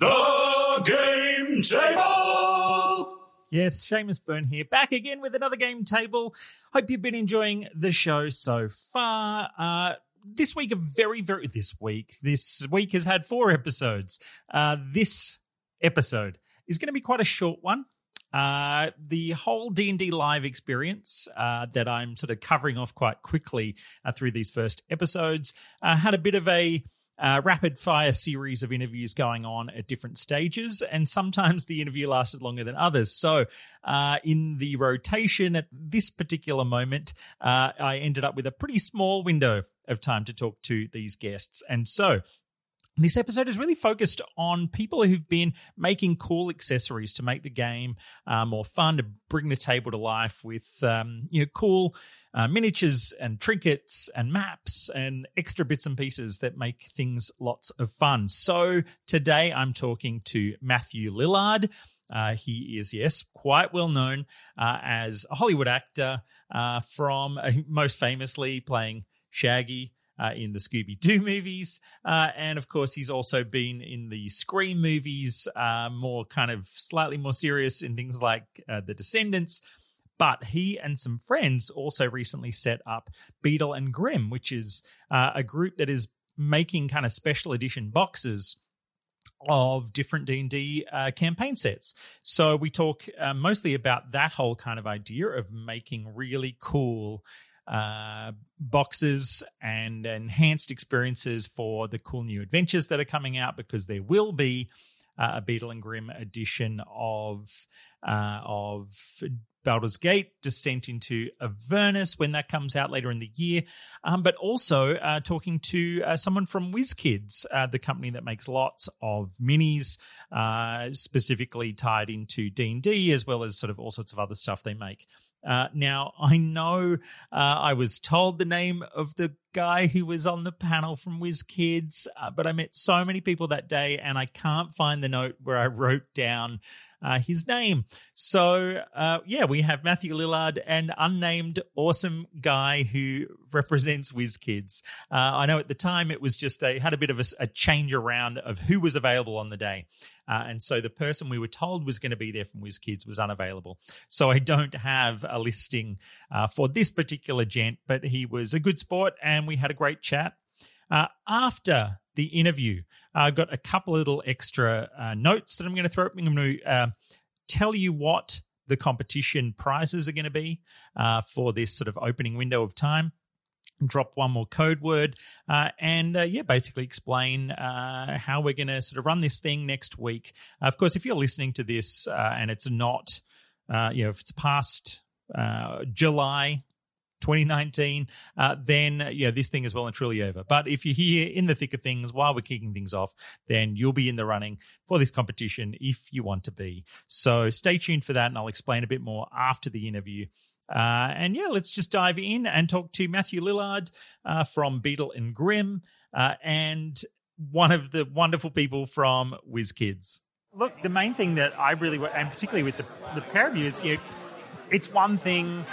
The Game Table! Yes, Seamus Byrne here, back again with another game table. Hope you've been enjoying the show so far. Uh, this week, a very, very this week. This week has had four episodes. Uh, this episode is going to be quite a short one. Uh, the whole D and D live experience uh, that I'm sort of covering off quite quickly uh, through these first episodes uh, had a bit of a uh, rapid fire series of interviews going on at different stages, and sometimes the interview lasted longer than others. So, uh, in the rotation at this particular moment, uh, I ended up with a pretty small window of time to talk to these guests. And so, this episode is really focused on people who've been making cool accessories to make the game uh, more fun, to bring the table to life with um, you know cool uh, miniatures and trinkets and maps and extra bits and pieces that make things lots of fun. So today I'm talking to Matthew Lillard. Uh, he is, yes, quite well known uh, as a Hollywood actor uh, from uh, most famously playing Shaggy uh, in the Scooby Doo movies. Uh, and of course, he's also been in the Scream movies, uh, more kind of slightly more serious in things like uh, The Descendants. But he and some friends also recently set up Beadle and Grimm, which is uh, a group that is making kind of special edition boxes of different D&D uh, campaign sets. So we talk uh, mostly about that whole kind of idea of making really cool uh, boxes and enhanced experiences for the cool new adventures that are coming out because there will be uh, a Beadle and Grimm edition of uh, of Baldur's Gate, Descent into Avernus when that comes out later in the year, um, but also uh, talking to uh, someone from WizKids, uh, the company that makes lots of minis, uh, specifically tied into D and D, as well as sort of all sorts of other stuff they make. Uh, now, I know uh, I was told the name of the guy who was on the panel from WizKids, uh, but I met so many people that day and I can't find the note where I wrote down uh, his name. So, uh, yeah, we have Matthew Lillard, an unnamed awesome guy who represents WizKids. Uh, I know at the time it was just a had a bit of a, a change around of who was available on the day. Uh, and so the person we were told was going to be there from WizKids was unavailable. So I don't have a listing uh, for this particular gent, but he was a good sport and we had a great chat. Uh, after the interview, I've got a couple of little extra uh, notes that I'm going to throw. up. I'm going to uh, tell you what the competition prizes are going to be uh, for this sort of opening window of time drop one more code word uh, and uh, yeah basically explain uh, how we're going to sort of run this thing next week. Of course if you're listening to this uh, and it's not uh, you know if it's past uh, july 2019 then you know this thing is well and truly over. But if you're here in the thick of things while we're kicking things off then you'll be in the running for this competition if you want to be. So stay tuned for that and i'll explain a bit more after the interview uh, and yeah, let's just dive in and talk to Matthew Lillard uh, from Beadle and Grimm uh, and one of the wonderful people from WizKids. Look, the main thing that I really, and particularly with the, the pair of you, is you know, it's one thing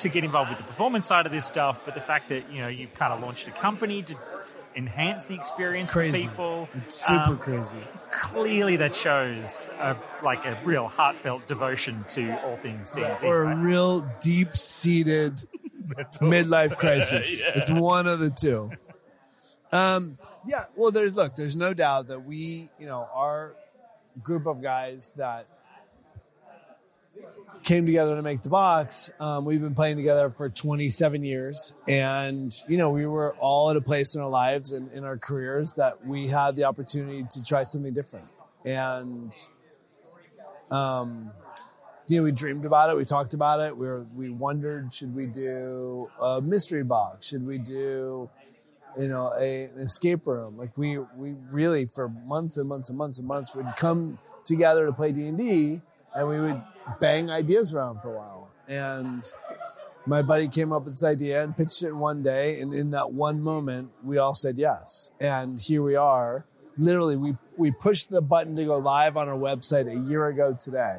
to get involved with the performance side of this stuff, but the fact that you know you've kind of launched a company to enhance the experience for people. It's super um, crazy. Clearly, that shows a, like a real heartfelt devotion to all things D and D, or a real deep-seated midlife crisis. yeah. It's one of the two. Um, yeah. Well, there's look. There's no doubt that we, you know, our group of guys that came together to make the box. Um, we've been playing together for 27 years. And, you know, we were all at a place in our lives and in our careers that we had the opportunity to try something different. And, um, you know, we dreamed about it. We talked about it. We were, we wondered, should we do a mystery box? Should we do you know, a, an escape room. Like we we really for months and months and months and months would come together to play D and D, and we would bang ideas around for a while. And my buddy came up with this idea and pitched it one day, and in that one moment, we all said yes. And here we are. Literally, we we pushed the button to go live on our website a year ago today,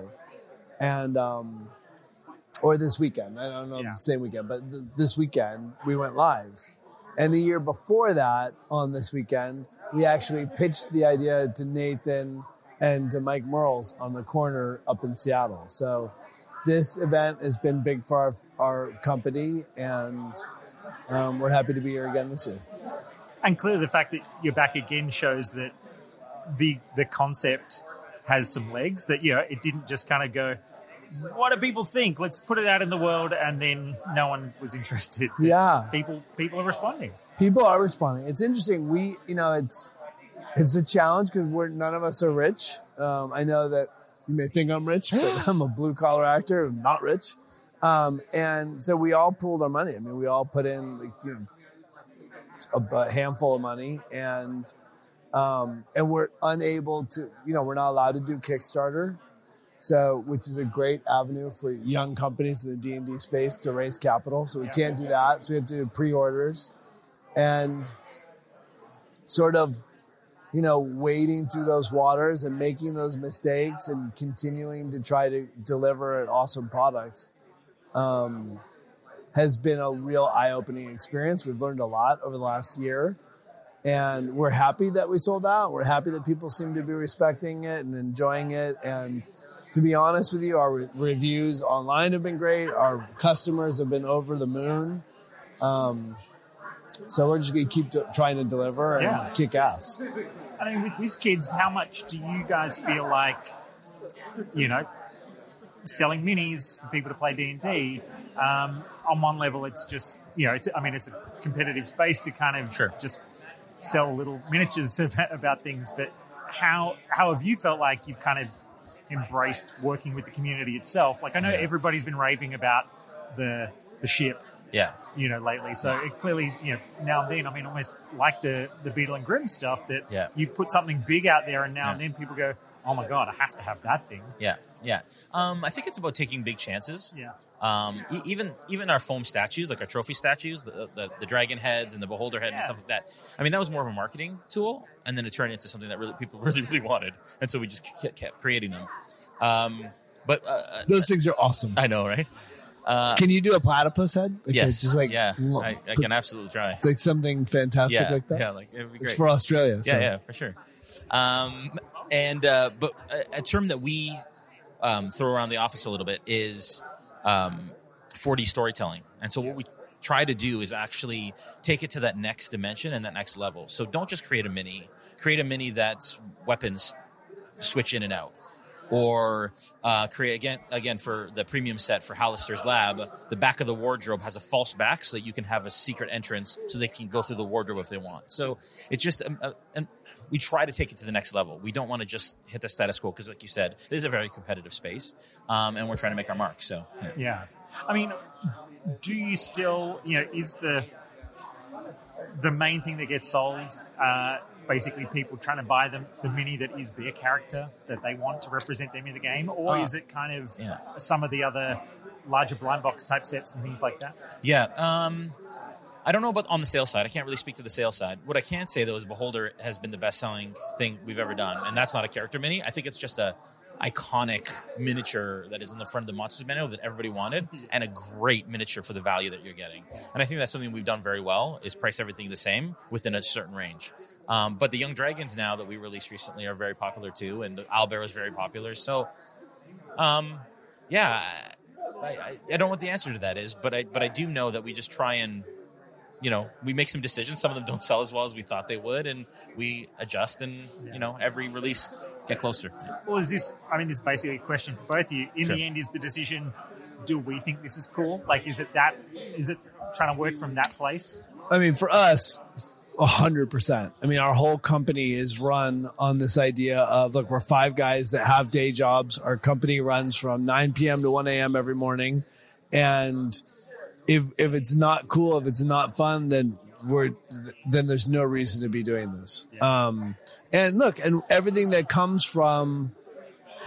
and um, or this weekend. I don't know Yeah. the same weekend, but th- this weekend we went live. And the year before that, on this weekend, we actually pitched the idea to Nathan and to Mike Mearls on the corner up in Seattle. So this event has been big for our, our company, and um, we're happy to be here again this year. And clearly, the fact that you're back again shows that the the concept has some legs. That you know, it didn't just kind of go. What do people think? Let's put it out in the world, and then no one was interested. Yeah. people people are responding. people are responding. It's interesting. We, you know, it's it's a challenge because we're none of us are rich. Um, I know that you may think I'm rich, but I'm a blue collar actor. I'm not rich, um, and so we all pooled our money. I mean, we all put in like you know a, handful of money, and um, and we're unable to. You know, we're not allowed to do Kickstarter. So, which is a great avenue for young companies in the D and D space to raise capital. So we can't do that. So we have to do pre-orders and sort of you know wading through those waters and making those mistakes and continuing to try to deliver an awesome product um, has been a real eye-opening experience. We've learned a lot over the last year and we're happy that we sold out. We're happy that people seem to be respecting it and enjoying it. And to be honest with you our re- reviews online have been great. Our customers have been over the moon. Um, so we're just gonna keep t- trying to deliver and Yeah. kick ass. I mean, with these kids, how much do you guys feel like, you know, selling minis for people to play D and D? Um, on one level, it's just you know, it's, I mean, it's a competitive space to kind of Sure. just sell little miniatures about, about things. But how how have you felt like you've kind of embraced working with the community itself? Like I know Yeah. everybody's been raving about the the ship Yeah. you know, lately. So it clearly, you know, now and then, I mean, almost like the the Beadle and Grimm stuff that Yeah. you put something big out there, and now and then people go, "Oh my god, I have to have that thing." Yeah. Yeah. Um, I think it's about taking big chances. Yeah, Um, e- even even our foam statues, like our trophy statues, the, the the dragon heads and the beholder head and stuff like that. I mean, that was more of a marketing tool, and then it turned into something that really people really really wanted, and so we just kept, kept creating them. Um, but uh, uh, Those things are awesome. I know, right? Uh, Can you do a platypus head? Like, yes, it's just like yeah, I, I can absolutely try. like something fantastic Yeah, like that. yeah, like it's for Australia. Yeah, so. yeah, for sure. Um, and uh, but a, a term that we um, throw around the office a little bit is um, 4D storytelling. And so what we try to do is actually take it to that next dimension and that next level. So don't just create a mini. Create a mini that's weapons switch in and out. Or uh, create again again for the premium set for Halaster's Lab. The back of the wardrobe has a false back, so that you can have a secret entrance, so they can go through the wardrobe if they want. So it's just um, uh, and we try to take it to the next level. We don't want to just hit the status quo because, like you said, it is a very competitive space, um, and we're trying to make our mark. So yeah. yeah. I mean, do you still, you know, is the the main thing that gets sold uh, basically people trying to buy them the mini that is their character that they want to represent them in the game, or Uh, is it kind of yeah. some of the other larger blind box type sets and things like that? Yeah. Um, I don't know about on the sales side. I can't really speak to the sales side. What I can say though is Beholder has been the best selling thing we've ever done, and that's not a character mini. I think it's just a iconic miniature that is in the front of the Monsters manual that everybody wanted, and a great miniature for the value that you're getting. And I think that's something we've done very well is price everything the same within a certain range. Um, but the Young Dragons now that we released recently are very popular too, and Owlbear is very popular. So, um, yeah, I, I, I don't know what the answer to that is, but I but I do know that we just try and you know we make some decisions. Some of them don't sell as well as we thought they would, and we adjust. And you know every release get closer. Well, is this? I mean, this is basically a question for both of you. In Sure. the end, is the decision? Do we think this is cool? Like, is it that? Is it trying to work from that place? I mean, for us, a hundred percent. I mean, our whole company is run on this idea of look, we're five guys that have day jobs. Our company runs from 9 p.m. to 1 a.m. every morning. And if if it's not cool, if it's not fun, then we're then there's no reason to be doing this. Um, and look, and everything that comes from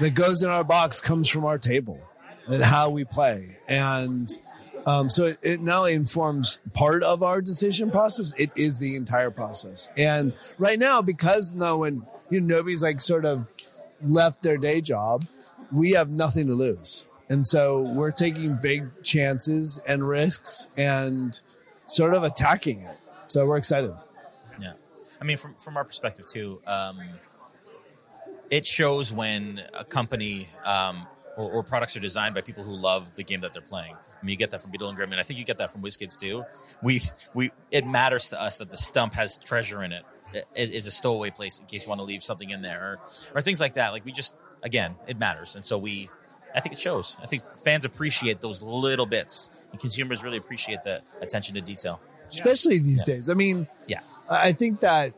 that goes in our box comes from our table and how we play. And um, so it, it not only informs part of our decision process, it is the entire process. And right now, because no one, you know, nobody's like sort of left their day job, we have nothing to lose. And so we're taking big chances and risks and sort of attacking it. So we're excited. Yeah, I mean, from from our perspective too, um, it shows when a company um, or, or products are designed by people who love the game that they're playing. I mean, you get that from Beadle and Grimm, and I think you get that from WizKids too. We we it matters to us that the stump has treasure in it. It is a stowaway place in case you want to leave something in there, or, or things like that. Like we just again, it matters, and so we. I think it shows. I think fans appreciate those little bits, and consumers really appreciate the attention to detail. Especially these Yeah. days. I mean, Yeah. I think that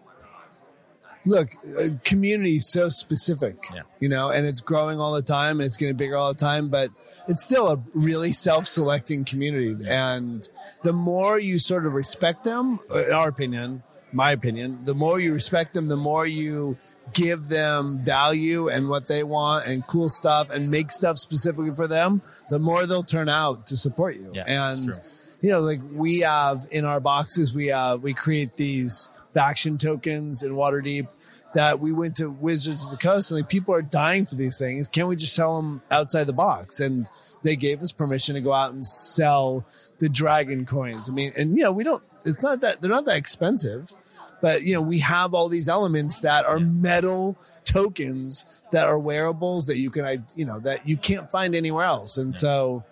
look, uh, community is so specific, Yeah. you know, and it's growing all the time and it's getting bigger all the time, but it's still a really self-selecting community. And the more you sort of respect them, uh, in our opinion, my opinion, the more you respect them, the more you give them value and what they want and cool stuff and make stuff specifically for them, the more they'll turn out to support you. Yeah, and true. You know, like we have in our boxes, we uh we create these faction tokens in Waterdeep that we went to Wizards of the Coast and like people are dying for these things. Can't we just sell them outside the box? And they gave us permission to go out and sell the dragon coins. I mean, and you know, we don't. It's not that they're not that expensive. But you know, we have all these elements that are metal tokens that are wearables that you can, you know, that you can't find anywhere else. And so,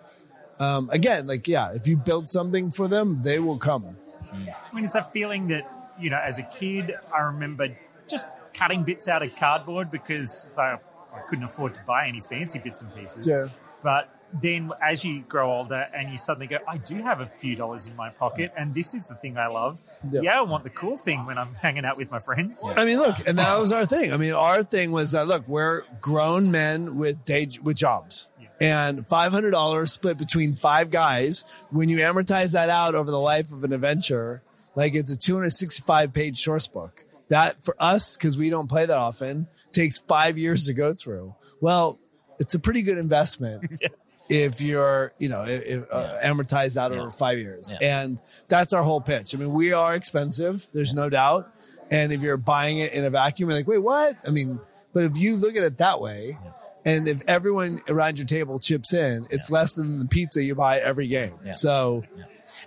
um, again, like yeah, if you build something for them, they will come. I mean, it's a feeling that, you know, as a kid, I remember just cutting bits out of cardboard because it's like, I couldn't afford to buy any fancy bits and pieces. Yeah. But then as you grow older and you suddenly go, I do have a few dollars in my pocket and this is the thing I love. Yeah. Yeah, I want the cool thing when I'm hanging out with my friends. I mean, look, and that was our thing. I mean, our thing was that look, we're grown men with day with jobs. And five hundred dollars split between five guys. When you amortize that out over the life of an adventure, like it's a two hundred sixty-five page source book. That for us, because we don't play that often, takes five years to go through. Well, it's a pretty good investment if you're, you know, if, uh, amortized out over five years. Yeah. And that's our whole pitch. I mean, we are expensive. There's no doubt. And if you're buying it in a vacuum, you're like, wait, what? I mean, but if you look at it that way, and if everyone around your table chips in, it's less than the pizza you buy every game. Yeah. So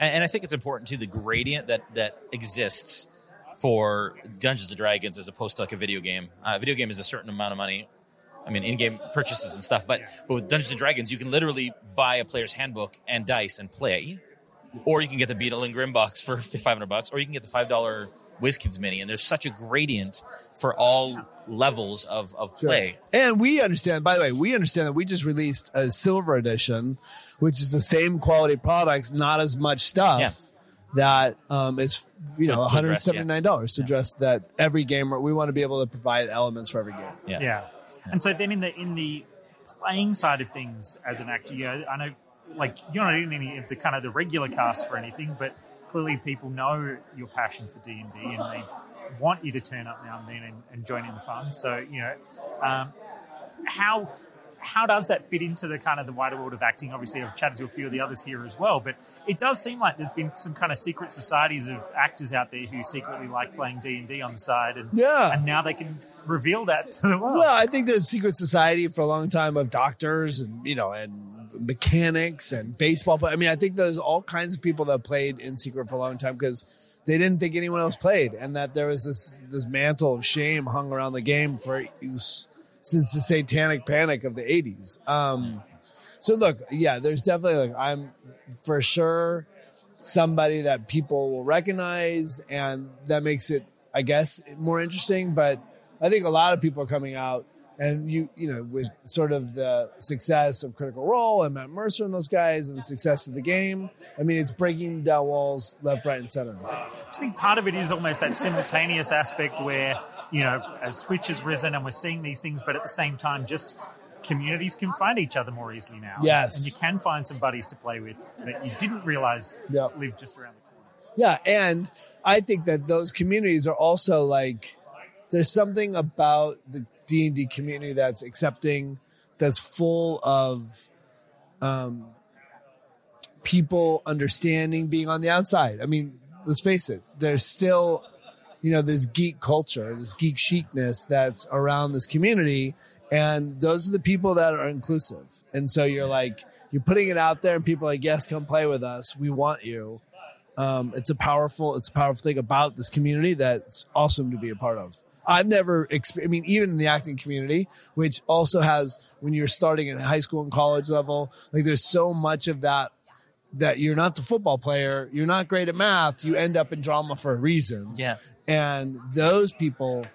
And, and I think it's important too the gradient that that exists for Dungeons and Dragons as opposed to like a video game. Uh, a video game is a certain amount of money. I mean, in-game purchases and stuff. But but with Dungeons and Dragons, you can literally buy a player's handbook and dice and play, or you can get the Beadle and Grimm box for five hundred bucks, or you can get the five dollar WizKids mini. And there's such a gradient for all levels of of play. And we understand, by the way, we understand that we just released a silver edition, which is the same quality products, not as much stuff. Yeah. That um, is, you To- know, to address, yeah. $179 to address that every gamer. We want to be able to provide elements for every game. Yeah. Yeah. And so then in the in the playing side of things as an actor, you know, I know like you're not in any of the kind of the regular cast for anything, but clearly people know your passion for D and D and they want you to turn up now and then and, and join in the fun. So, you know, um, how how does that fit into the kind of the wider world of acting? Obviously, I've chatted to a few of the others here as well, but it does seem like there's been some kind of secret societies of actors out there who secretly like playing D and D on the side, and Yeah. and now they can reveal that to the world. Well, I think there's a secret society for a long time of doctors and, you know, and mechanics and baseball. But I mean, I think there's all kinds of people that played in secret for a long time because they didn't think anyone else played and that there was this, this mantle of shame hung around the game for since the satanic panic of the 80s. Um, so look, yeah, there's definitely like, I'm for sure somebody that people will recognize and that makes it i guess more interesting but i think a lot of people are coming out and you you know with sort of the success of critical role and matt mercer and those guys and the success of the game i mean it's breaking down walls left right and center I think part of it is almost that simultaneous aspect where, you know, as Twitch has risen and we're seeing these things, but at the same time, just communities can find each other more easily now. Yes. And you can find some buddies to play with that you didn't realize Yep. live just around the corner. Yeah, and I think that those communities are also like there's something about the D and D community that's accepting, that's full of um, people understanding being on the outside. I mean, let's face it, there's still you know this geek culture, this geek chicness that's around this community, and those are the people that are inclusive. And so you're like you're putting it out there, and people are like, yes, come play with us. We want you. Um, it's a powerful, it's a powerful thing about this community that's awesome to be a part of. I've never, exp- I mean, even in the acting community, which also has when you're starting at high school and college level, like there's so much of that that you're not the football player, you're not great at math, you end up in drama for a reason. Yeah. And those people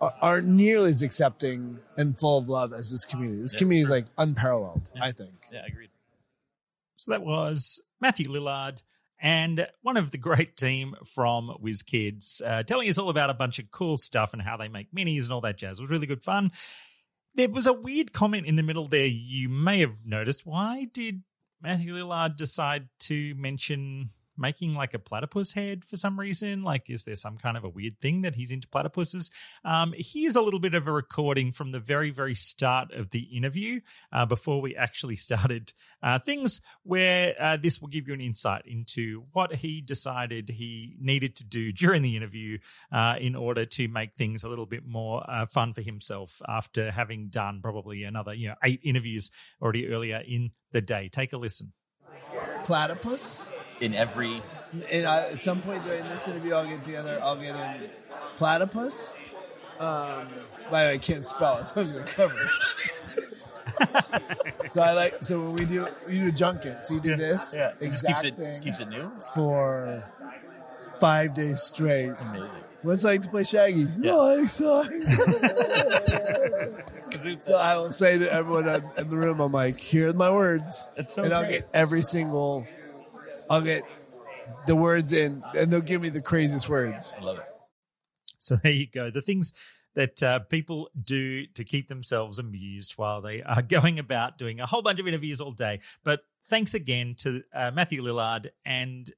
are, aren't nearly as accepting and full of love as this community. This That's community is like unparalleled, Yeah. I think. Yeah, agreed. So that was Matthew Lillard and one of the great team from WizKids uh, telling us all about a bunch of cool stuff and how they make minis and all that jazz. It was really good fun. There was a weird comment in the middle there you may have noticed. Why did Matthew Lillard decide to mention making like a platypus head for some reason? Like, is there some kind of a weird thing that he's into platypuses? Um, here's a little bit of a recording from the very, very start of the interview uh, before we actually started uh, things where uh, this will give you an insight into what he decided he needed to do during the interview uh, in order to make things a little bit more uh, fun for himself after having done probably another, you know, eight interviews already earlier in the day. Take a listen. Platypus? In every And I, at some point during this interview, I'll get together, I'll get in platypus. Um, by the way, I can't spell it, so I'm going to cover it. so I like, so when we do, you do a junket, so you do this yeah, it exact just keeps it thing keeps it new. for five days straight. It's amazing. What's it like to play Shaggy? Yeah. Oh, exciting. so I will say to everyone in- in the room, I'm like, here's my words. It's so and I'll great. get every single, I'll get the words in, and they'll give me the craziest words. I love it. So there you go. The things that uh, people do to keep themselves amused while they are going about doing a whole bunch of interviews all day. But thanks again to uh, Matthew Lillard and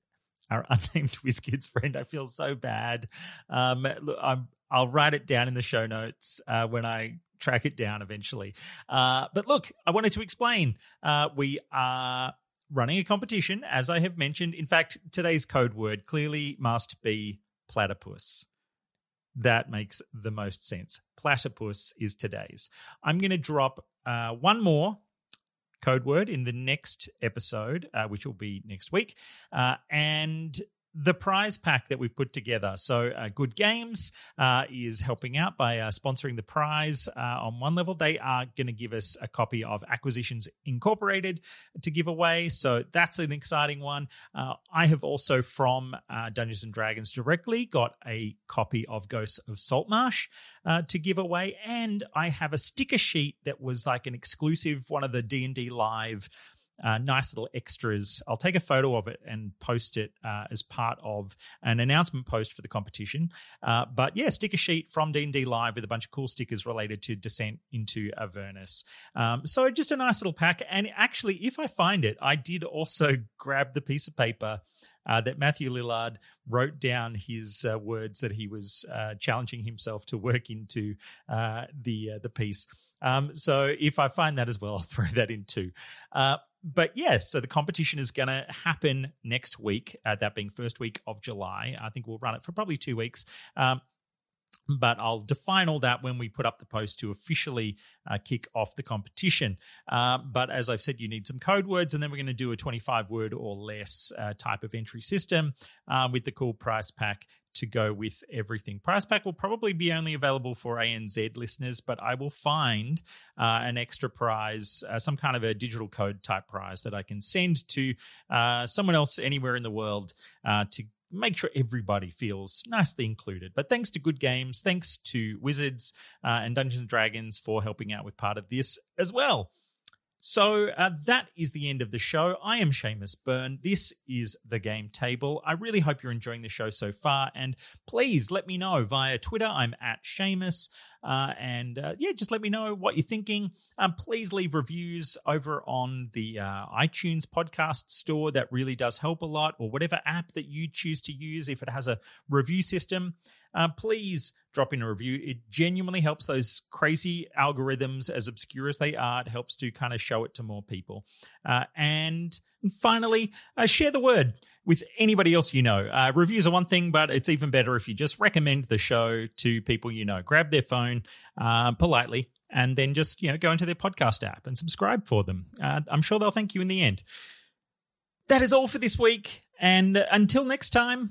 our unnamed WizKids friend. I feel so bad. Um, look, I'm, I'll write it down in the show notes uh, when I track it down eventually. Uh, but look, I wanted to explain. Uh, we are running a competition, as I have mentioned. In fact, today's code word clearly must be platypus. That makes the most sense. Platypus is today's. I'm going to drop uh, one more code word in the next episode, uh, which will be next week. Uh, and the prize pack that we've put together. So, uh, Good Games uh, is helping out by uh, sponsoring the prize uh, on one level. They are going to give us a copy of Acquisitions Incorporated to give away. So, that's an exciting one. Uh, I have also from uh, Dungeons and Dragons directly got a copy of Ghosts of Saltmarsh to give away, and I have a sticker sheet that was like an exclusive one of the D and D live. Uh, nice little extras. I'll take a photo of it and post it uh, as part of an announcement post for the competition. Uh, but yeah, sticker sheet from D and D Live with a bunch of cool stickers related to Descent into Avernus. Um, so just a nice little pack. And actually, if I find it, I did also grab the piece of paper uh, that Matthew Lillard wrote down his uh, words that he was uh, challenging himself to work into uh, the uh, the piece. Um, so if I find that as well, I'll throw that in too. But yeah, so the competition is going to happen next week. Uh, that being first week of July. I think we'll run it for probably two weeks. Um, but I'll define all that when we put up the post to officially uh, kick off the competition. Uh, but as I've said, you need some code words, and then we're going to do a 25 word or less uh, type of entry system uh, with the cool price pack to go with everything. Price pack will probably be only available for ANZ listeners, but I will find uh, an extra prize, uh, some kind of a digital code type prize that I can send to uh, someone else anywhere in the world uh, to make sure everybody feels nicely included. But thanks to Good Games, thanks to Wizards uh, and Dungeons and Dragons for helping out with part of this as well. So uh, that is the end of the show. I am Seamus Byrne. This is the Game Table. I really hope you're enjoying the show so far, and please let me know via Twitter. I'm at Seamus, uh, and uh, yeah, just let me know what you're thinking. Um, please leave reviews over on the uh, iTunes podcast store. That really does help a lot, or whatever app that you choose to use if it has a review system uh, please drop in a review. It genuinely helps those crazy algorithms, as obscure as they are, it helps to kind of show it to more people. Uh, and finally, uh, share the word with anybody else you know. Uh, reviews are one thing, but it's even better if you just recommend the show to people you know. Grab their phone uh, politely and then just you know go into their podcast app and subscribe for them. Uh, I'm sure they'll thank you in the end. That is all for this week. And until next time,